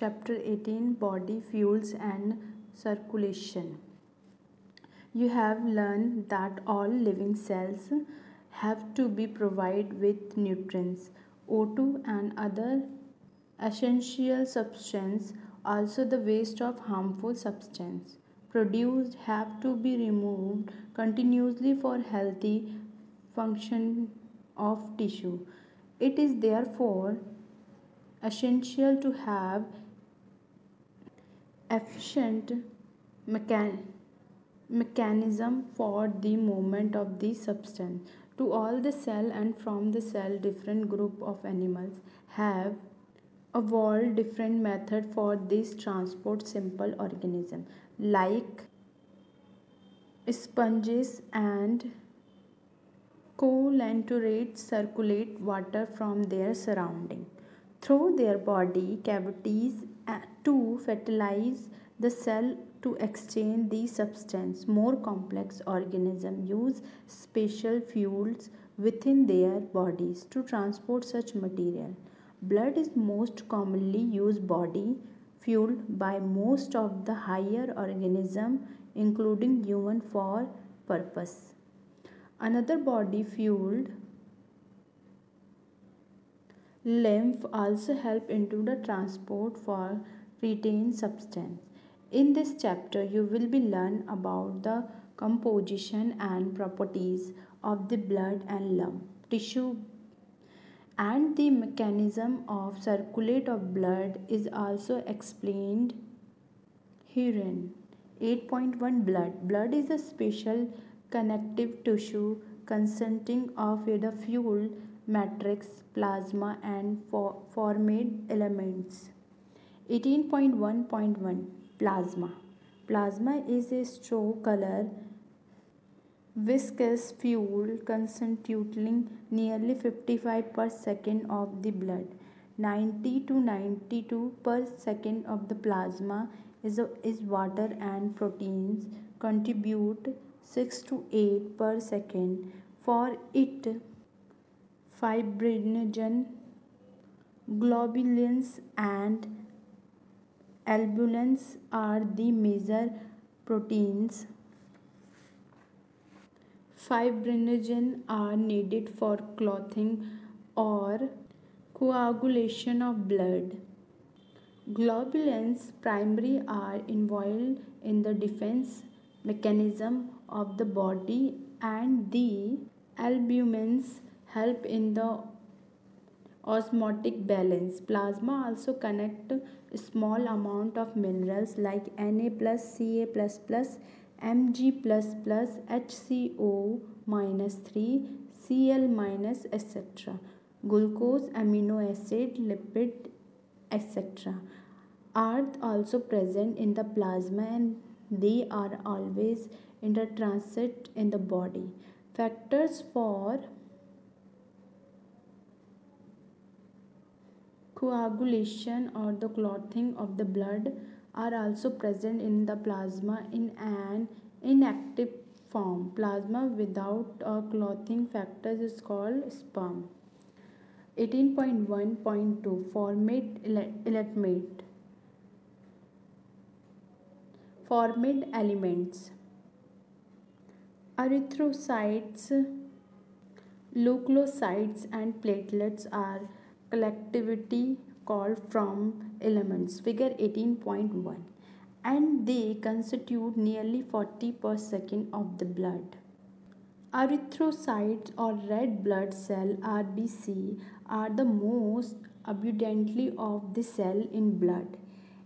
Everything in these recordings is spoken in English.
Chapter 18 Body Fuels and Circulation. You have learned that all living cells have to be provided with nutrients, O2 and other essential substances. Also, the waste of harmful substance produced have to be removed continuously for healthy function of tissue. It is therefore essential to have efficient mechan- mechanism for the movement of the substance. To all the cell and from the cell different group of animals have evolved different method for this transport simple organism like sponges and coelenterates circulate water from their surrounding. Through their body cavities to fertilize the cell to exchange the substance. More complex organisms use special fuels within their bodies to transport such material. Blood is most commonly used body fuel by most of the higher organisms including human for purpose. Another body fueled lymph also help into the transport for retained substance. In this chapter you will be learn about the composition and properties of the blood and lump tissue. And the mechanism of circulate of blood is also explained herein. 8.1 blood. Blood is a special connective tissue consisting of the fuel matrix plasma and for formed elements. 18.1.1 Plasma. Plasma is a straw color. Viscous fuel constituting nearly 55 per second of the blood. 90 to 92 per second of the plasma is, is water and proteins contribute 6 to 8 per second. For it fibrinogen globulins and albumins are the major proteins. Fibrinogen are needed for clothing or coagulation of blood. Globulins primarily are involved in the defense mechanism of the body and the albumins help in the osmotic balance. Plasma also connect small amount of minerals like Na plus, Ca plus plus, Mg plus plus, HCO minus 3, Cl minus etc. Glucose, amino acid, lipid etc. are also present in the plasma and they are always in the transit in the body. Factors for coagulation or the clotting of the blood are also present in the plasma in an inactive form. Plasma without a clotting factor is called sperm. 18.1.2 Formed element Formed elements Erythrocytes, leukocytes and platelets are collectivity called from elements figure 18.1 and they constitute nearly 40 per second of the blood. Erythrocytes or red blood cell rbc are the most abundantly of the cell in blood.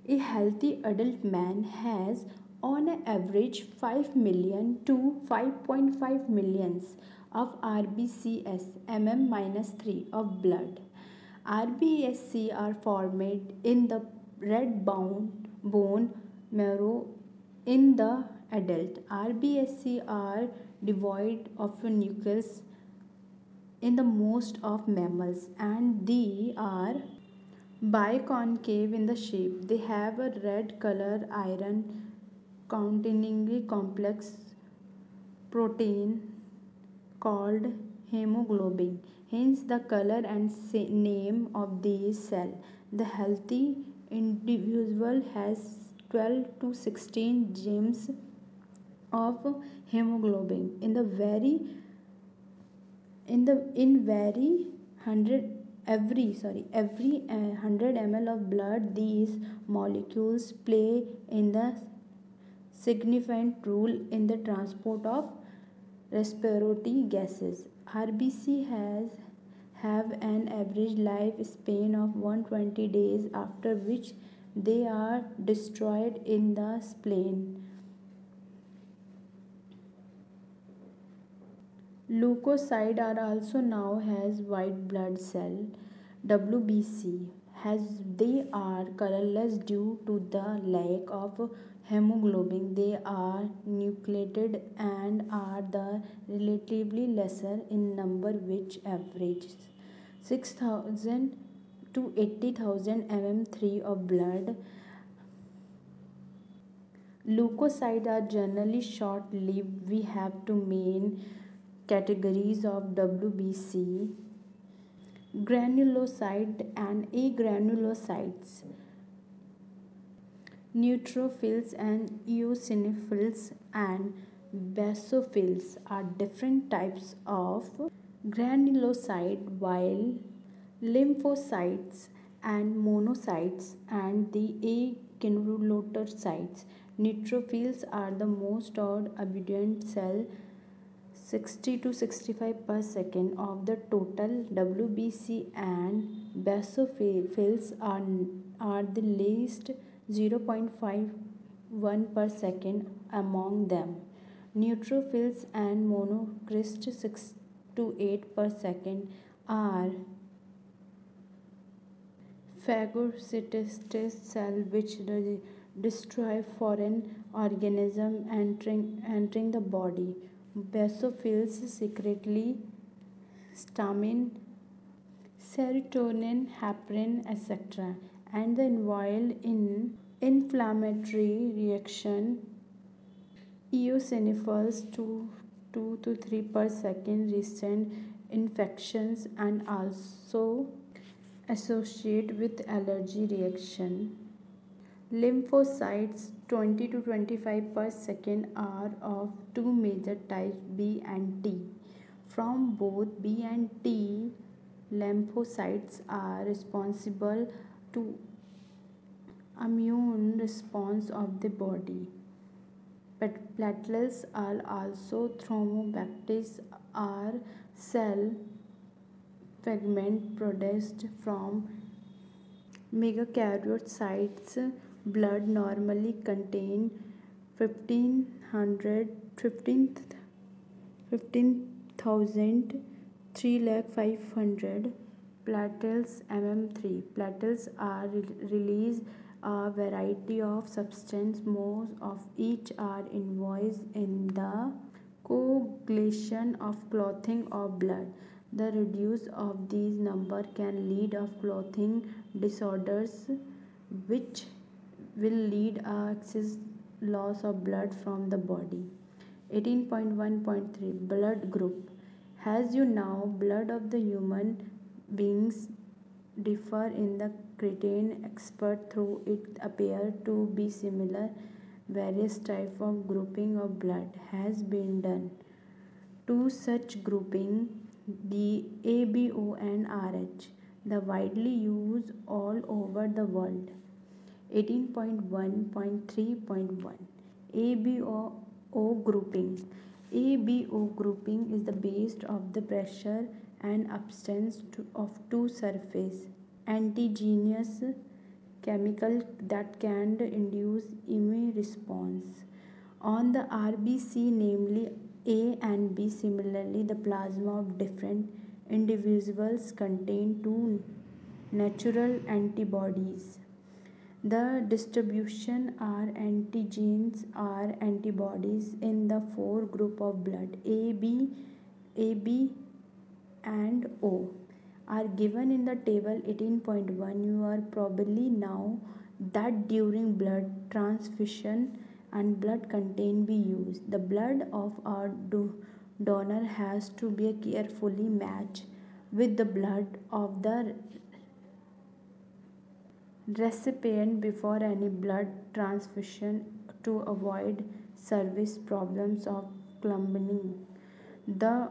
A healthy adult man has on average 5 million to 5.5 millions of rbcs mm-3 of blood RBSC are formed in the red bone, bone marrow in the adult. RBSC are devoid of nucleus in the most of mammals and they are biconcave in the shape. They have a red color iron containing complex protein called hemoglobin hence the color and name of these cell. The healthy individual has 12 to 16 grams of hemoglobin. In the very in the in very 100 every sorry every uh, 100 ml of blood these molecules play in the significant role in the transport of respiratory gases. Rbc has have an average life span of 120 days after which they are destroyed in the spleen Leukocytes are also now has white blood cell WBC as they are colorless due to the lack of hemoglobin. They are nucleated and are the relatively lesser in number which averages 6000 to 80,000 mm3 of blood. Leukocytes are generally short lived. We have two main categories of WBC granulocyte and agranulocytes neutrophils and eosinophils and basophils are different types of granulocyte while lymphocytes and monocytes and the agranulocytes neutrophils are the most odd abundant cell 60 to 65 per second of the total WBC and basophils are, are the least 0.51 per second among them. Neutrophils and monocytes 6 to 8 per second are phagocytic cell which destroy foreign organism entering, entering the body basophils secretly stamin, serotonin, heparin, etc. and the involved in inflammatory reaction eosinophils 2, 2 to 3 per second recent infections and also associate with allergy reaction Lymphocytes 20 to 25 per second are of two major types B and T. From both B and T, lymphocytes are responsible to immune response of the body. Platelets are also thrombocytes are cell fragment produced from megakaryocytes. Blood normally contain 1500 15000 3 lakh 500 platelets mm3 platelets are re- release a variety of substance most of each are involved in the coagulation of clotting of blood. The reduce of these number can lead of clotting disorders which will lead a excess loss of blood from the body. 18.1.3 blood group. As you know blood of the human beings differ in the cretin expert through it appear to be similar. Various type of grouping of blood has been done. Two such grouping the abo and rh the widely used all over the world. 18.1.3.1 ABO grouping. ABO grouping is the base of the pressure and absence of two surface antigenous chemical that can induce immune response. On the RBC namely A and B similarly the plasma of different individuals contain two natural antibodies. The distribution are antigens are antibodies in the four group of blood A B A B and O are given in the table 18.1 you are probably now that during blood transfusion and blood contain be used the blood of our do- donor has to be carefully matched with the blood of the recipient before any blood transfusion to avoid service problems of clumping. The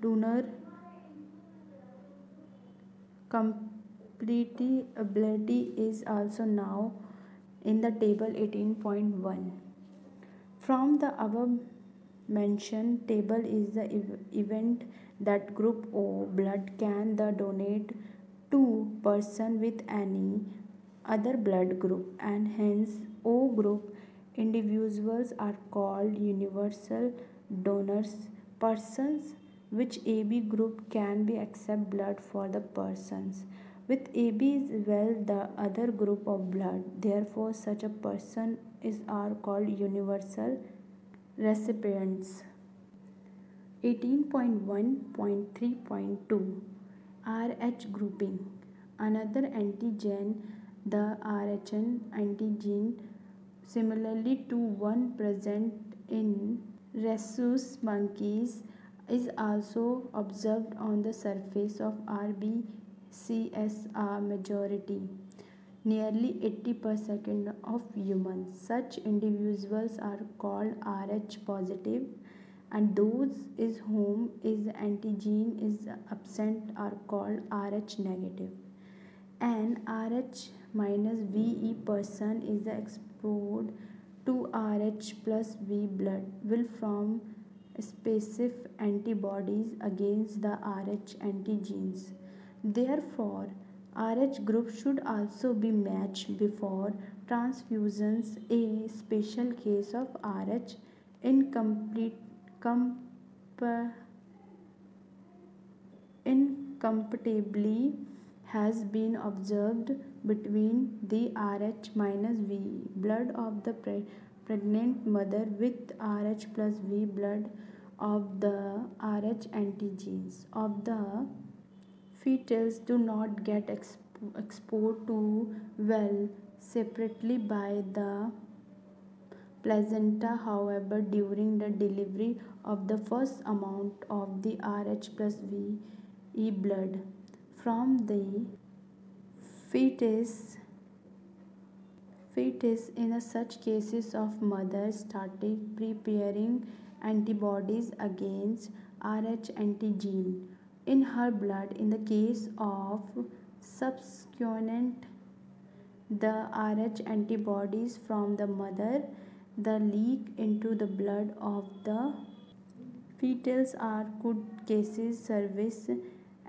donor compatibility is also now in the table 18.1. From the above mentioned table is the event that group O blood can the donate to person with any other blood group and hence O group individuals are called universal donors persons which AB group can be accept blood for the persons. With AB is well the other group of blood. Therefore such a person is are called universal recipients. 18.1.3.2 RH grouping. Another antigen the RHN antigen similarly to one present in rhesus monkeys is also observed on the surface of RBCS majority nearly 80 per second of humans such individuals are called Rh positive and those is whom is antigen is absent are called Rh negative. An Rh minus VE person is exposed to Rh plus V blood will form specific antibodies against the Rh antigens. Therefore, Rh group should also be matched before transfusions. A special case of Rh incomplete incompatibility has been observed between the Rh minus V blood of the pregnant mother with Rh plus V blood of the Rh antigens. Of the fetus do not get exp exposed to well separately by the placenta. However during the delivery of the first amount of the Rh plus V E blood from the fetus fetus in such cases of mother started preparing antibodies against Rh antigen in her blood in the case of subsequent the Rh antibodies from the mother the leak into the blood of the fetals are good cases service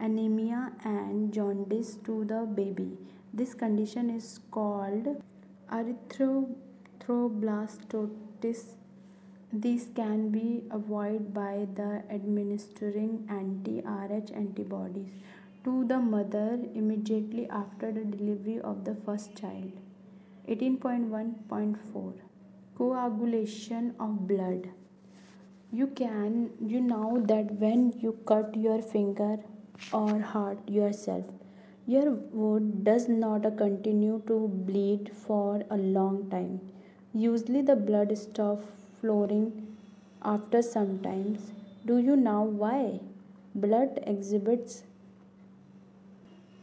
anemia and jaundice to the baby. This condition is called erythroblastosis. This can be avoided by the administering anti-Rh antibodies to the mother immediately after the delivery of the first child. 18.1.4 coagulation of blood you can you know that when you cut your finger or hurt yourself your wound does not continue to bleed for a long time. Usually the blood stops flowing after some times. Do you know why? Blood exhibits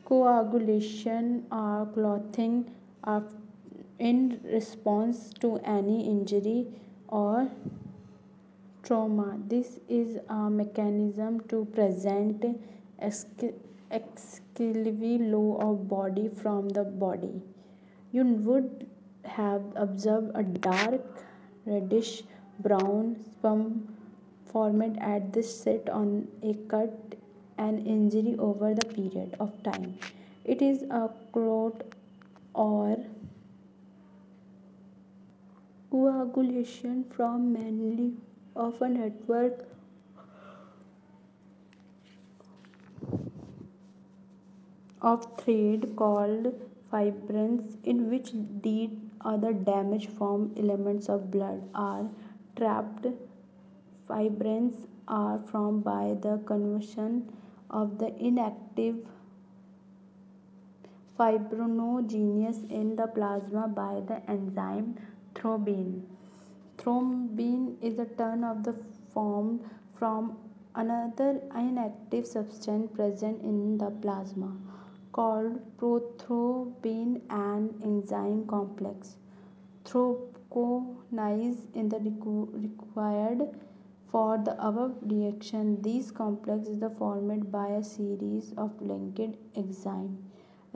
coagulation or clotting in response to any injury or trauma. This is a mechanism to present exclusively low of body from the body. You would have observed a dark reddish brown sperm formed at the site on a cut and injury over the period of time. It is a clot or coagulation from mainly of a network of thread called fibrins in which dead other damage form elements of blood are trapped fibrins are formed by the conversion of the inactive fibrinogenesis in the plasma by the enzyme thrombin. Thrombin is a turn of the formed from another inactive substance present in the plasma called prothrombin and enzyme complex. Thrombinase in the required for the above reaction. These complexes are formed by a series of linked enzyme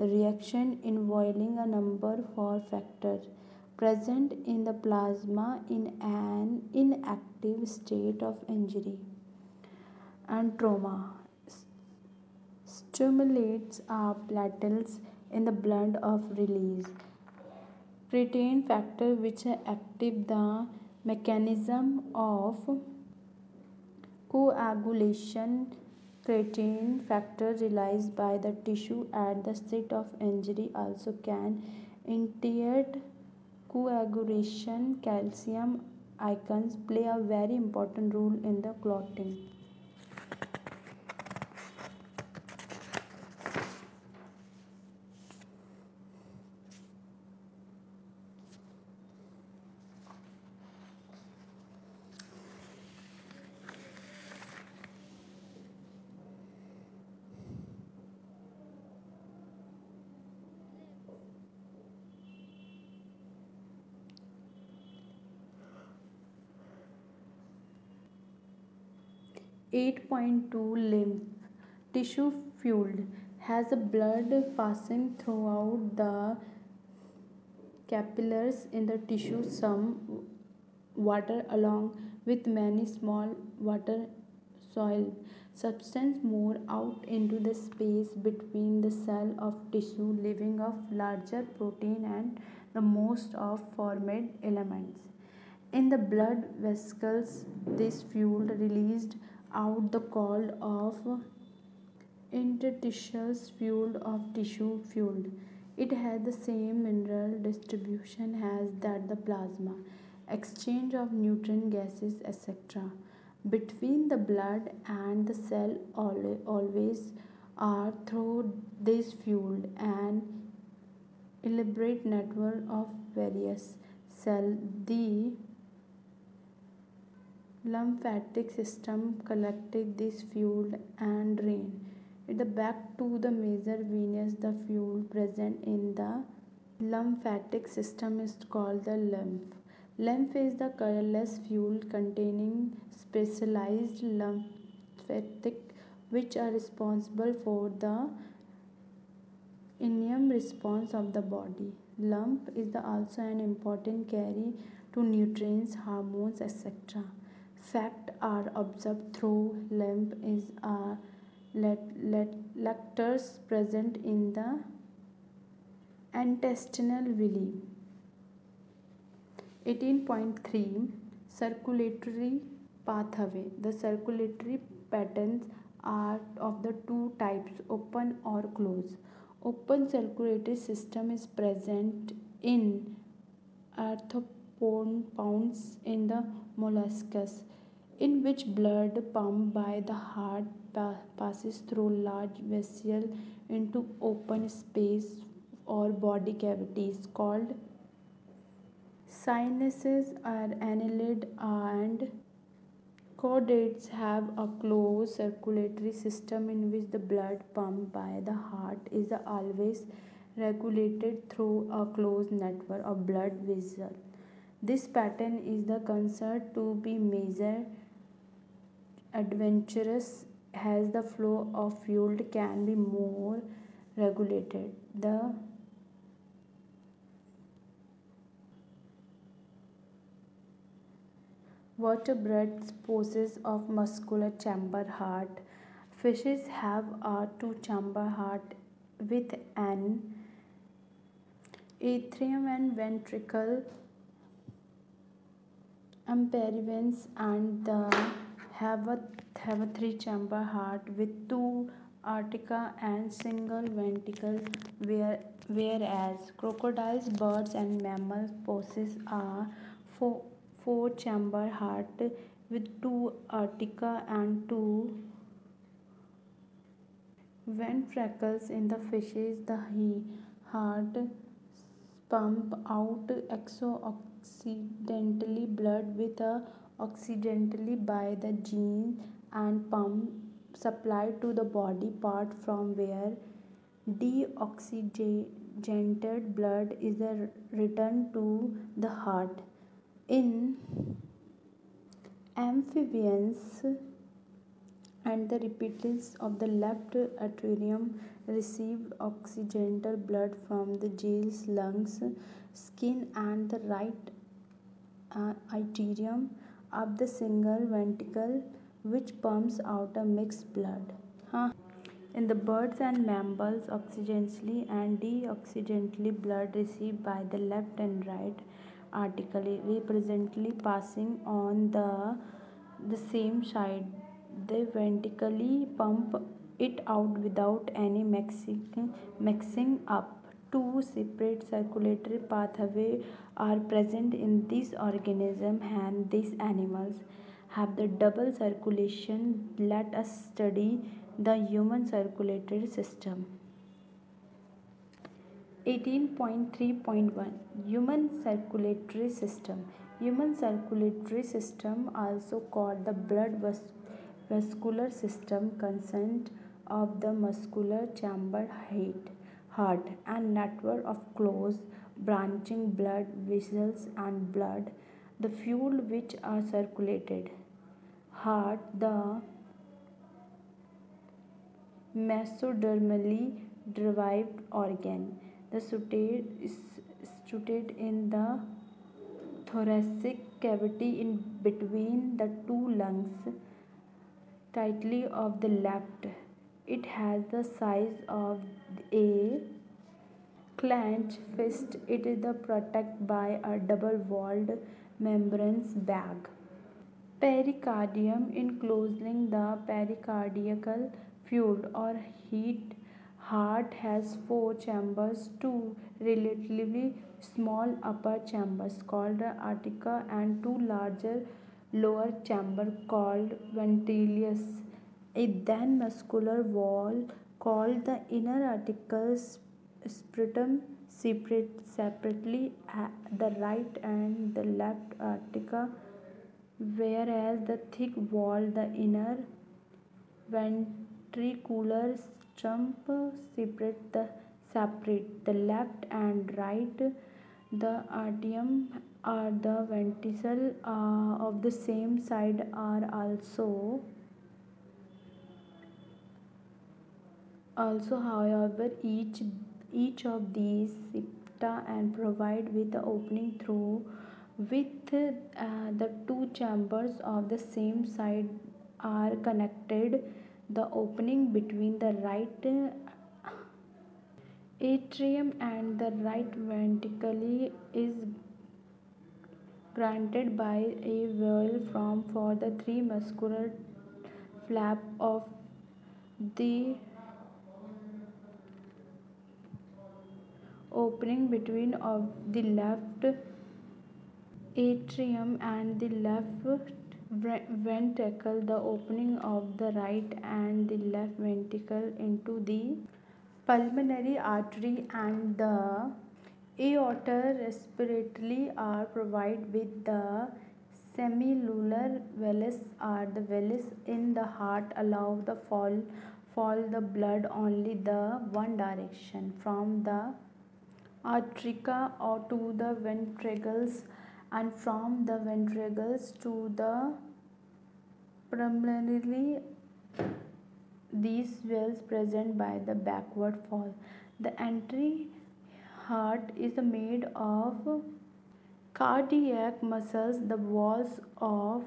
reaction involving a number of factors present in the plasma in an inactive state of injury and trauma stimulates our platelets in the blood of release. Protein factor which active the mechanism of coagulation. Creatine factor released by the tissue at the site of injury also can interrupt coagulation. Calcium ions play a very important role in the clotting 8.2 lymph tissue fluid has a blood passing throughout the capillaries in the tissue some water along with many small water soil substance more out into the space between the cell of tissue leaving of larger protein and the most of formed elements. In the blood vesicles this fluid released out the cold of interstitial fluid of tissue fluid. It has the same mineral distribution as that the plasma, exchange of nutrient gases, etc. Between the blood and the cell always are through this fluid and elaborate network of various cell The lymphatic system collected this fuel and drain it back to the major venous the fuel present in the lymphatic system is called the lymph. Lymph is the colorless fuel containing specialized lymphatic which are responsible for the immune response of the body. Lymph is also an important carry to nutrients hormones etc Facts are observed through lamp is uh, a lacteals present in the intestinal villi. 18.3 Circulatory pathway. The circulatory patterns are of the two types open or closed. Open circulatory system is present in arthropods in the molluscus in which blood pumped by the heart pa- passes through large vessel into open space or body cavities called sinuses are annelid and chordates have a closed circulatory system in which the blood pumped by the heart is always regulated through a closed network of blood vessels. This pattern is the concern to be measured adventurous as the flow of fuel can be more regulated. The vertebrates possess of muscular chamber heart. Fishes have a two-chamber heart with an atrium and ventricle, amperivence and the have a, have a three chamber heart with two aorta and single ventricle where, whereas crocodiles birds and mammals possess a four, four chamber heart with two aorta and two ventricles in the fishes the heart pump out exo-occidentally blood with a accidentally by the gene and pump supplied to the body part from where deoxygenated blood is returned to the heart. In amphibians and the repeaters of the left atrium receive oxygenated blood from the gills, lungs, skin and the right uh, atrium of the single ventricle which pumps out a mixed blood. Huh? In the birds and mammals, oxygenally and deoxygenally blood received by the left and right artery represently passing on the, the same side. They ventrically pump it out without any mixing, mixing up. Two separate circulatory pathways are present in this organism and these animals have the double circulation. Let us study the human circulatory system. 18.3.1 Human circulatory system Human circulatory system also called the blood vascular system consists of the muscular chamber head, heart and network of close branching blood vessels and blood the fuel which are circulated heart the mesodermally derived organ. The suture is situated in the thoracic cavity in between the two lungs tightly of the left. It has the size of a clenched fist. It is protected by a double-walled membranous bag. Pericardium enclosing the pericardial fluid or heat heart has four chambers two relatively small upper chambers called aorta and two larger lower chamber called ventricles a then muscular wall called the inner articles septum separate separately the right and the left aorta whereas the thick wall the inner vent ventricular stump separate the separate the left and right the atrium or the ventricle uh, of the same side are also also however each each of these septa and provide with the opening through with uh, the two chambers of the same side are connected. The opening between the right atrium and the right ventricle is granted by a valve from for the three muscular flap of the opening between of the left atrium and the left ventricle the opening of the right and the left ventricle into the pulmonary artery and the aorta respiratory are provided with the semilunar valves are the valves in the heart allow the fall fall the blood only the one direction from the aorta or to the ventricles and from the ventricles to the pulmonary these wells present by the backward fall. The entry heart is made of cardiac muscles. The walls of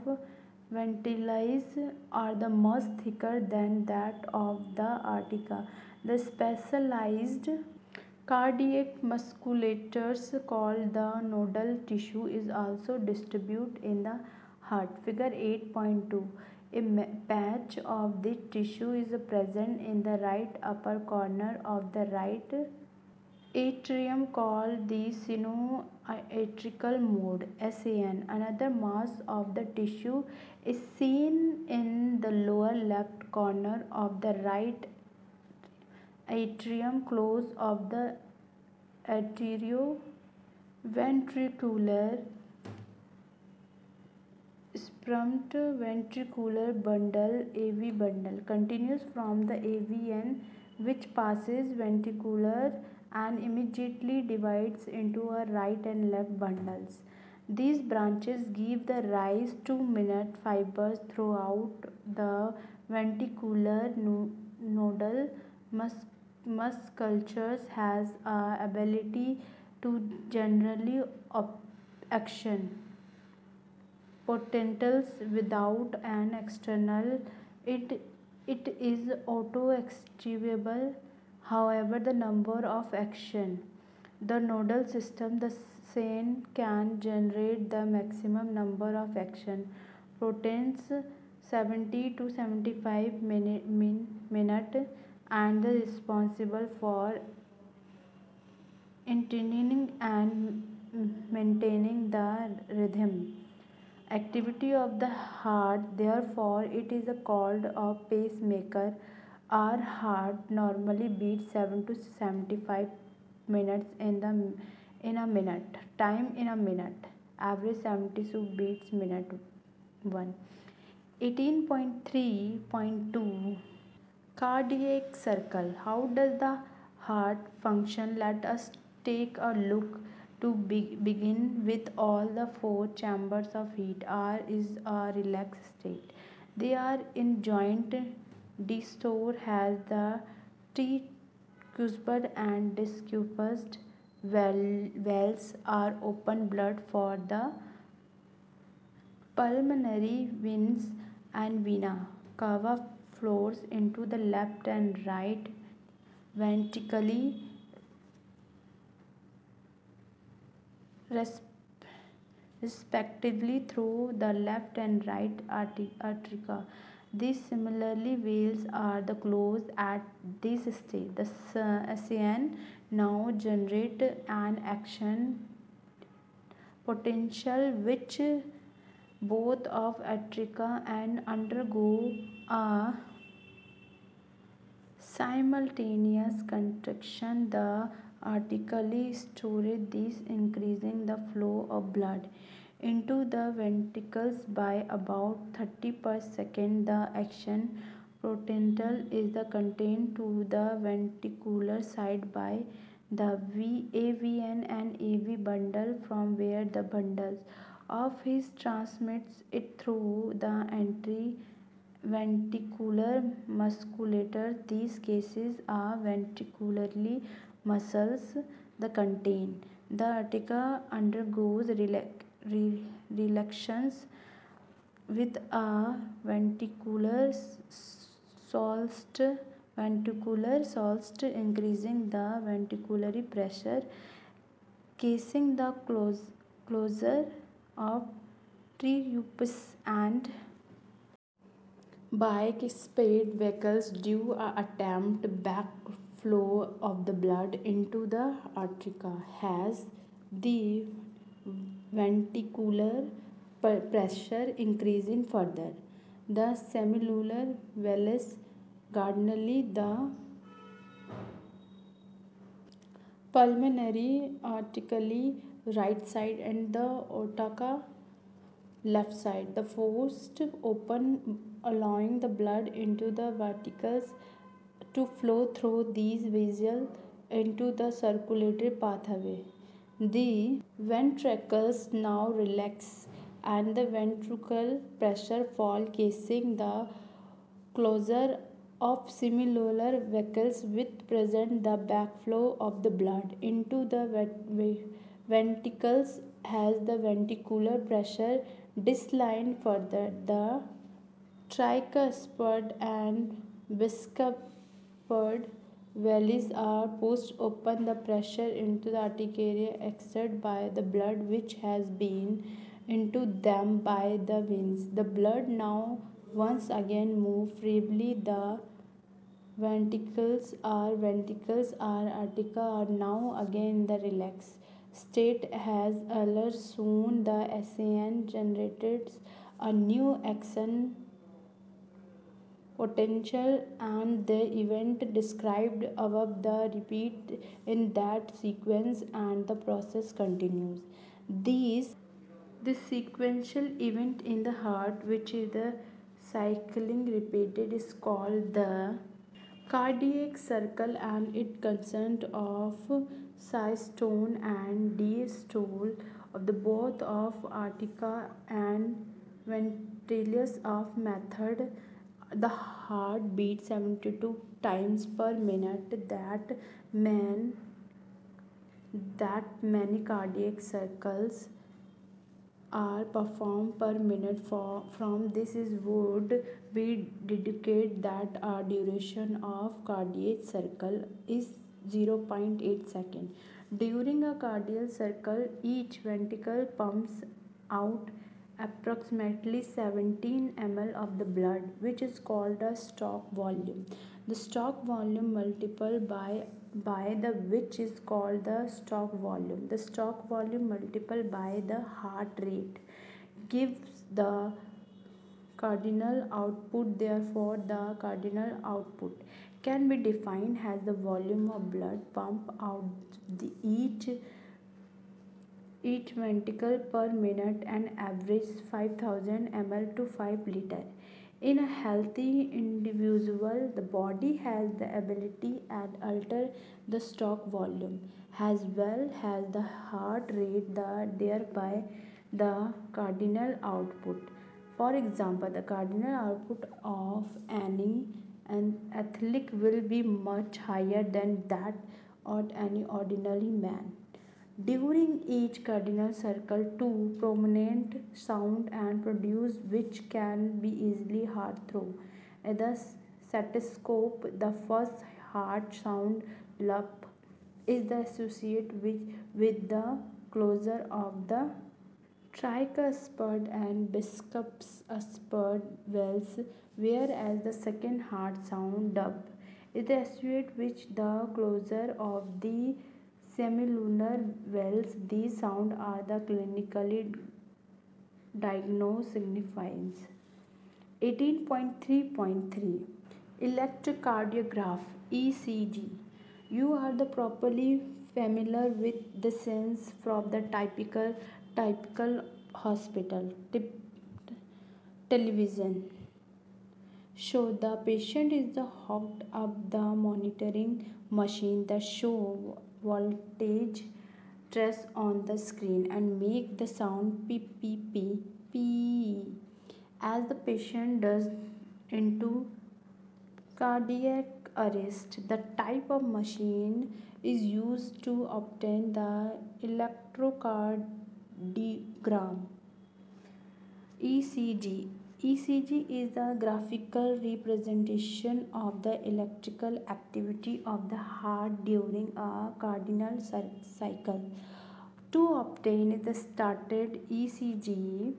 ventricles are the much thicker than that of the aorta. The specialized Cardiac musculators called the nodal tissue is also distributed in the heart. Figure 8.2 A patch of the tissue is present in the right upper corner of the right atrium called the sinoatrial node SAN. Another mass of the tissue is seen in the lower left corner of the right atrium close of the atrioventricular ventricular bundle AV bundle continues from the AVN which passes ventricular and immediately divides into a right and left bundles. These branches give the rise to minute fibers throughout the ventricular nodal mus- cultures has a ability to generally op- action. Potentials without an external it it is auto executable however the number of action the nodal system the SAN can generate the maximum number of action. Proteins 70 to 75 minute, min, minute and the responsible for intending and maintaining the rhythm. Activity of the heart therefore it is called a pacemaker. Our heart normally beats 7 to 75 minutes in the in a minute time in a minute. Average 72 beats minute 1 18.3.2 Cardiac circle How does the heart function? Let us take a look to be begin with all the four chambers of heat are is a relaxed state. They are in joint store has the tricuspid and discuspid valves are open blood for the pulmonary veins and vena cava flows into the left and right ventrically respectively through the left and right arteria. These similarly valves are the closed at this stage. The SAN now generate an action potential which both of atria and undergo a simultaneous contraction. The arteriously storage this increasing the flow of blood into the ventricles by about 30 per second. The action potential is the contained to the ventricular side by the AVN and AV bundle from where the bundles of his transmits it through the entry ventricular musculature. These cases are ventricularly muscles the contain. The arteria undergoes relaxations with a ventricular solst ventricular solst increasing the ventricular pressure casing the close, closure of tricuspid and bicuspid vessels do a attempt backflow of the blood into the arteria has the ventricular pressure increasing further the semilunar valves Gardnerly the pulmonary artery right side and the aorta left side. The forced open allowing the blood into the ventricles to flow through these vessels into the circulatory pathway. The ventricles now relax and the ventricular pressure fall casing the closure of similar vessels which present the backflow of the blood into the ventricles as the ventricular pressure declines further. The tricuspid and bicuspid valves are pushed open the pressure into the arteria exerted by the blood which has been into them by the veins. The blood now once again move freely the ventricles are ventricles are arteria are now again the relaxed state has earlier soon the SAN generated a new action potential and the event described above the repeat in that sequence and the process continues. These the sequential event in the heart which is the cycling repeated is called the Cardiac circle and it consists of systole and diastole of the both of aorta and ventriculus of method the heart beats 72 times per minute. That man that many cardiac cycles are performed per minute for, from this is would we dedicate that a duration of cardiac cycle is 0.8 second. During a cardiac cycle each ventricle pumps out approximately 17 ml of the blood which is called a stroke volume the stroke volume multiple by by the which is called the stroke volume. The stroke volume multiplied by the heart rate gives the cardiac output therefore the cardiac output can be defined as the volume of blood pumped out the each each ventricle per minute and average 5000 ml to 5 liter in a healthy individual, the body has the ability and alter the stroke volume as well as the heart rate, the, thereby the cardiac output. For example, the cardiac output of any an athlete will be much higher than that of any ordinary man. During each cardiac cycle, two prominent sound and produce which can be easily heard through the stethoscope. The first heart sound lump is the associated with, with the closure of the tricuspid and bicuspid valves, whereas the second heart sound dub is associated with the closure of the Semilunar valves, these sounds are the clinically diagnosed significance. 18.3.3 Electrocardiograph ECG. You are the properly familiar with the sense from the typical typical hospital tip, television show the patient is the hooked up the monitoring machine that show voltage trace on the screen and make the sound beep beep beep beep as the patient does into cardiac arrest the type of machine is used to obtain the electrocardiogram ECG ECG is a graphical representation of the electrical activity of the heart during a cardiac cycle. To obtain the started ECG,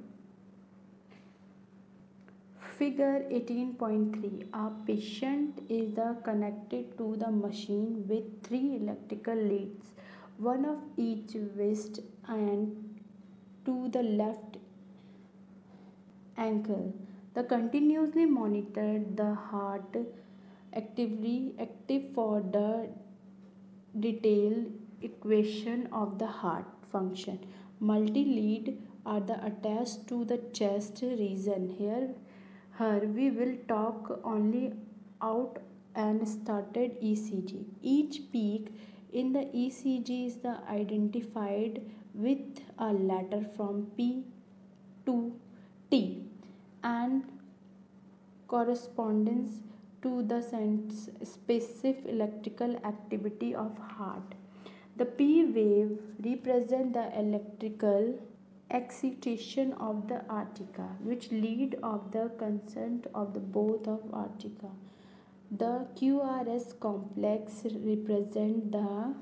Figure 18.3 A patient is connected to the machine with three electrical leads, one of each wrist and to the left ankle. The continuously monitored the heart actively active for the detailed equation of the heart function. Multi-lead are the attached to the chest region. Here, here we will talk only out and started ECG. Each peak in the ECG is the identified with a letter from P to T and corresponds to the specific electrical activity of heart. The P wave represents the electrical excitation of the atria, which lead of the consent of the both of atria. The QRS complex represent the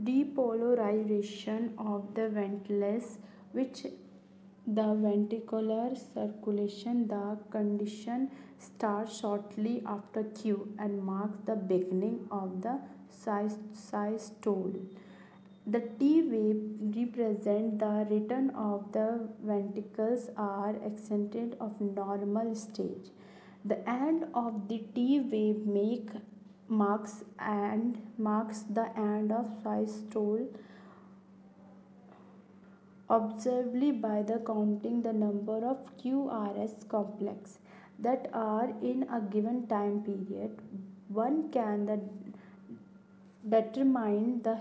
depolarization of the ventricles, which the ventricular circulation the condition starts shortly after q and marks the beginning of the systole the t wave represents the return of the ventricles are extended of normal stage. The end of the t wave make marks and marks the end of systole observably by the counting the number of QRS complex that are in a given time period one can the determine the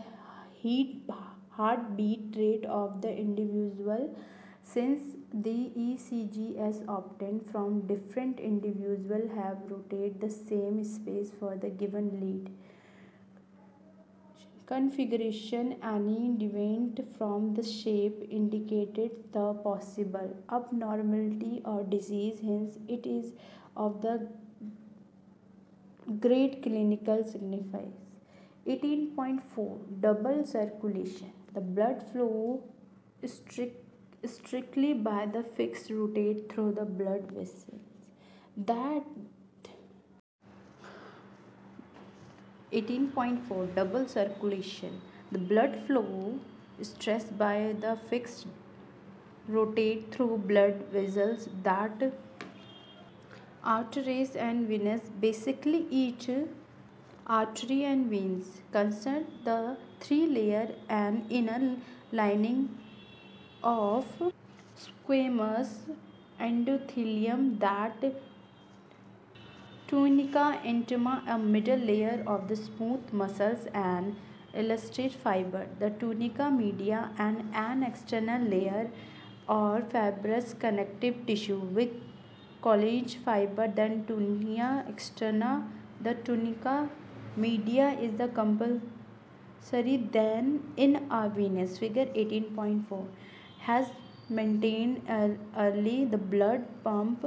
heat heartbeat rate of the individual since the ECGs obtained from different individuals have rotated the same space for the given lead configuration any deviant from the shape indicated the possible. Abnormality or disease hence it is of the great clinical significance. 18.4 double circulation. The blood flow strict, strictly by the fixed rotate through the blood vessels. That 18.4 double circulation. The blood flow stressed by the fixed rotate through blood vessels that arteries and veins basically each artery and veins consist the three layer and inner lining of squamous endothelium that tunica intima a middle layer of the smooth muscles and elastic fiber. The tunica media and an external layer or fibrous connective tissue with collagen fiber. Then tunica externa the tunica media is the compulsory then in our venous figure 18.4 has maintained uh, early the blood pump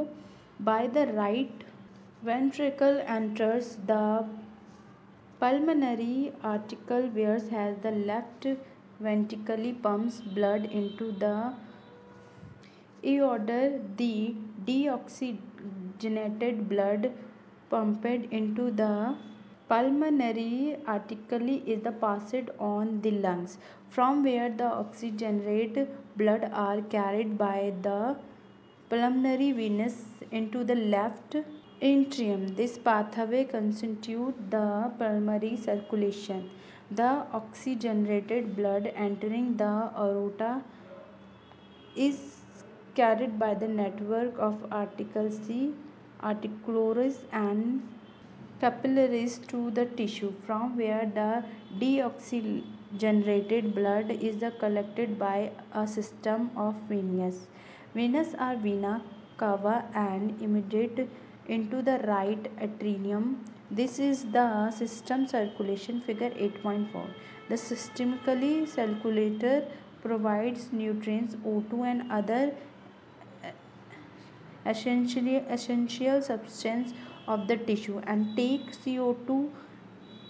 by the right ventricle enters the pulmonary artery whereas the left ventricle pumps blood into the aorta. The deoxygenated blood pumped into the pulmonary artery is the passed on the lungs from where the oxygenated blood are carried by the pulmonary venous into the left atrium this pathway constitutes the pulmonary circulation the oxygenated blood entering the aorta is carried by the network of articles, arterioles and capillaries to the tissue from where the deoxygenated blood is collected by a system of veins. Veins are vena cava and immediate into the right atrium. This is the system circulation figure 8.4. The systemically circulator provides nutrients O2 and other uh, essentially essential substance of the tissue and take CO2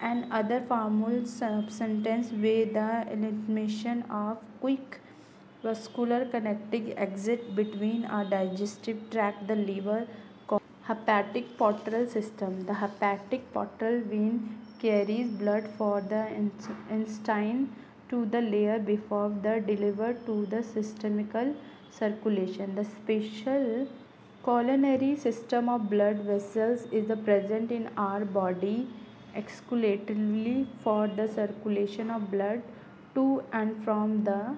and other harmful substances with the elimination of quick vascular connecting exit between our digestive tract the liver hepatic portal system. The hepatic portal vein carries blood for the intestine to the liver before the delivered to the systemical circulation. The special coronary system of blood vessels is present in our body exclusively for the circulation of blood to and from the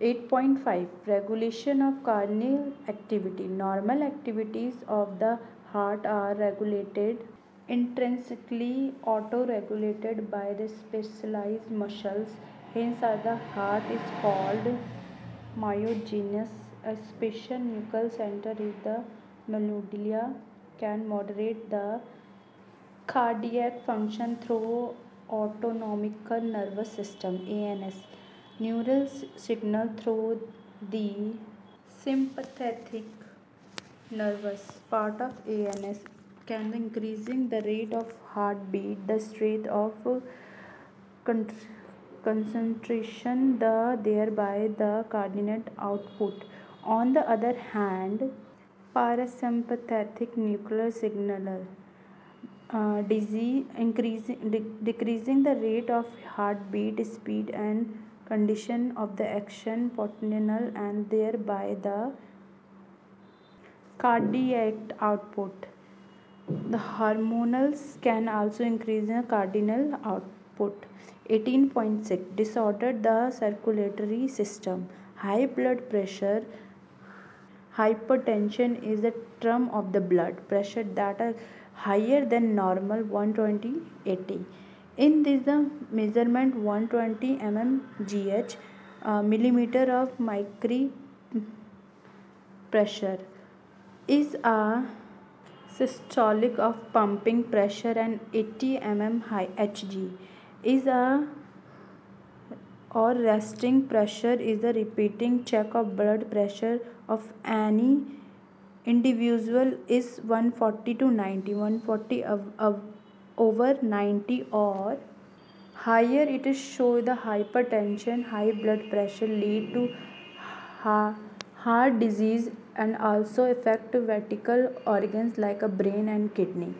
8.5 Regulation of cardiac activity. Normal activities of the heart are regulated intrinsically auto-regulated by the specialized muscles. Hence, the heart is called myogenesis, a special nuclear center in the medulla can moderate the cardiac function through autonomic nervous system ANS. Neural signal through the sympathetic nervous part of ANS can increasing the rate of heartbeat, the strength of concentration the thereby the coordinate output. On the other hand parasympathetic nuclear signaler uh, disease increasing de- decreasing the rate of heartbeat speed and condition of the action potential and thereby the cardiac output. The hormonals can also increase the cardiac output. 18.6 Disorder the circulatory system. High blood pressure hypertension is the term of the blood pressure that are higher than normal 120 80 in this the measurement 120 mm gh uh, millimeter of mercury pressure is a systolic of pumping pressure and 80 mm high hg is a or resting pressure is a repeating check of blood pressure of any individual is 140 to 90 140 of, of over 90 or higher it is show the hypertension high blood pressure lead to heart disease and also affect vertical organs like a brain and kidney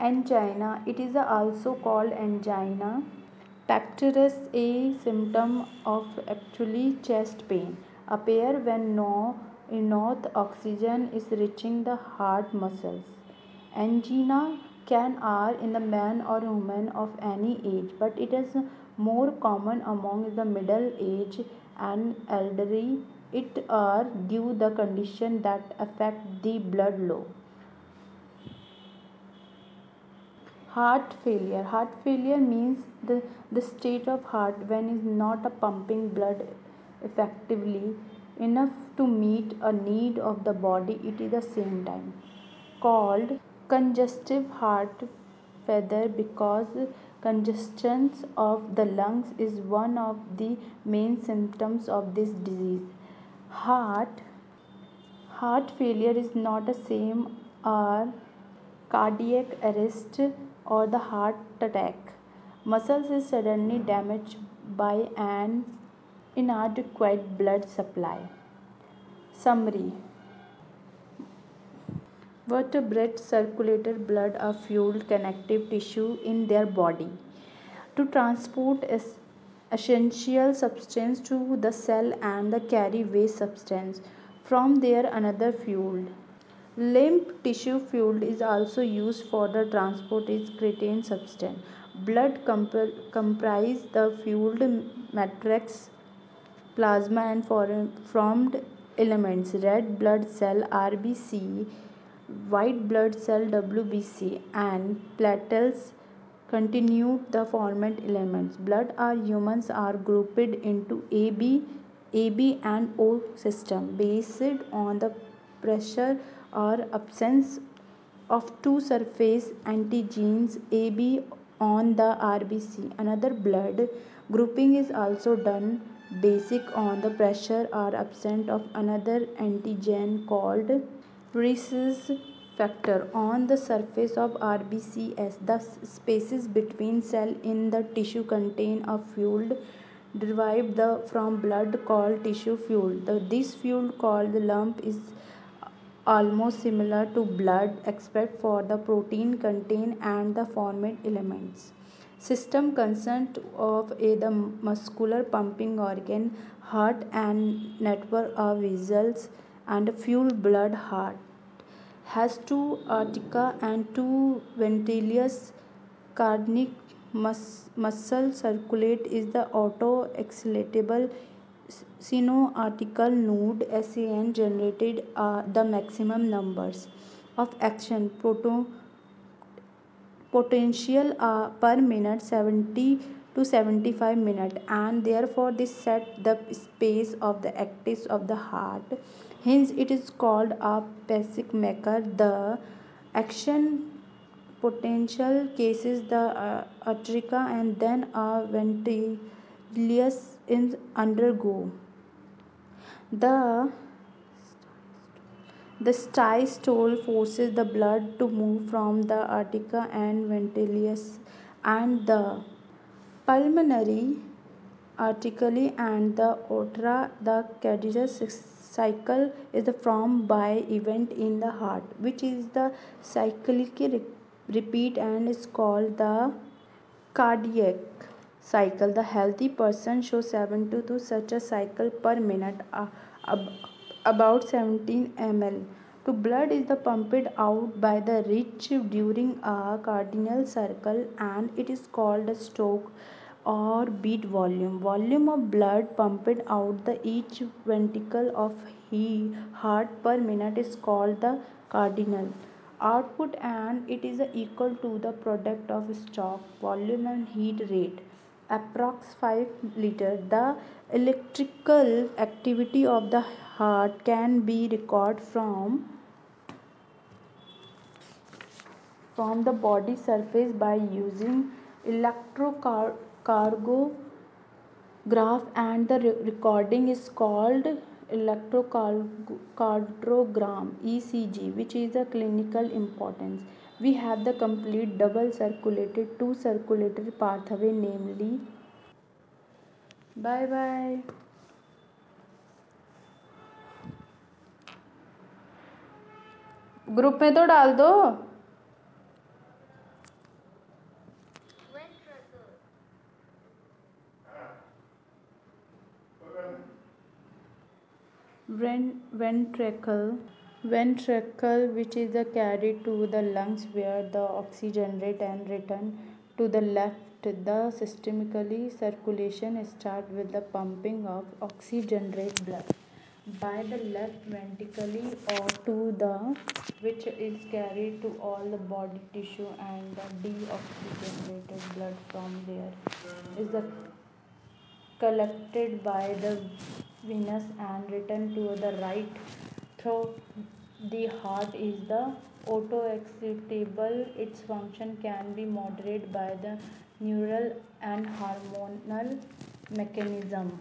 Angina. It is also called angina pectoris, a symptom of actually chest pain. Appear when no enough oxygen is reaching the heart muscles. Angina can are in the man or woman of any age, but it is more common among the middle age and elderly it are due the condition that affect the blood flow heart failure. Heart failure means the, the state of heart when is not a pumping blood effectively enough to meet a need of the body. It is the same time. Called congestive heart failure because congestion of the lungs is one of the main symptoms of this disease. Heart heart failure is not the same or cardiac arrest or the heart attack. Muscles is suddenly damaged by an inadequate blood supply. Summary. Vertebrates circulated blood are fueled connective tissue in their body. To transport essential substance to the cell and the carry waste substance from there another fuel lymph tissue fuel is also used for the transport is creatine substance blood comp- comprise the fueled matrix plasma and formed elements red blood cell rbc white blood cell wbc and platelets continue the formed elements. Blood are humans are grouped into AB, AB and O system based on the pressure or absence of two surface antigens AB on the RBC. Another blood grouping is also done basic on the pressure or absence of another antigen called rhesus factor on the surface of RBCS. The spaces between cell in the tissue contain a fluid derived the, from blood called tissue fluid. The, this fluid called lymph is almost similar to blood except for the protein contained and the formed elements. System consists of a the muscular pumping organ, heart and network of vessels and fuel blood heart has two atria and two ventricles. Cardiac mus- muscle circulate is the auto-excitable sinoatrial node SAN generated uh, the maximum numbers of action proto- potential uh, per minute 70 to 75 minutes and therefore this set the space of the axis of the heart Hence, it is called a pacemaker. The action potential cases the uh, atrica and then a ventricles in undergo. The the systole forces the blood to move from the aorta and ventricles and the pulmonary artery and the aorta the cardiac cycle is from by event in the heart which is the cyclic repeat and is called the cardiac cycle. The healthy person shows 7 to such a cycle per minute uh, about 17 ml to blood is the pumped out by the rich during a cardiac cycle and it is called a stroke or beat volume. Volume of blood pumped out the each ventricle of he heart per minute is called the cardiac. Output and it is equal to the product of stroke volume and heart rate approx 5 liter. The electrical activity of the heart can be recorded from from the body surface by using electrocardiograph and the recording is called electrocardiogram ECG which is a clinical importance we have the complete double circulated two circulatory pathway namely bye bye group में तो डाल दो ventricle ventricle which is carried to the lungs where the oxygen rate and return to the left the systemically circulation start with the pumping of oxygen rate blood. By the left ventrically or to the which is carried to all the body tissue and the deoxygenated blood from there is the collected by the venous and returned to the right through the heart is the autoexcitable. Its function can be moderated by the neural and hormonal mechanism